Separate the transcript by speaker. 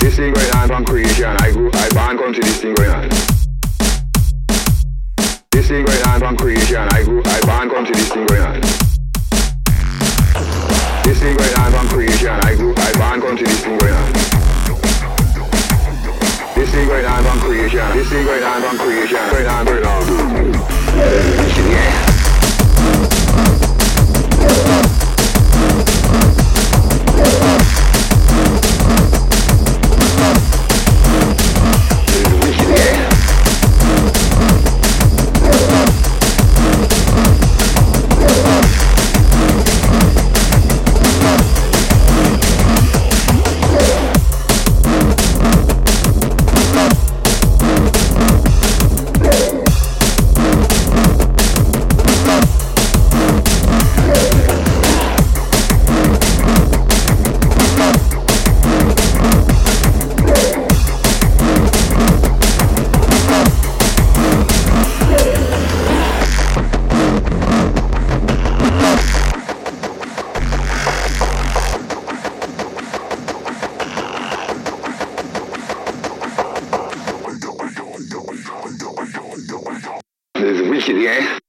Speaker 1: This is great line from creation. I grew, I born come to this thing going on. This is great line from creation. I grew, I born come to this thing going on. This is great line from creation. I grew, I born come to this thing going on. This is great line from creation. This is great line from creation. Great line, great line. Yeah. This is wicked, yeah.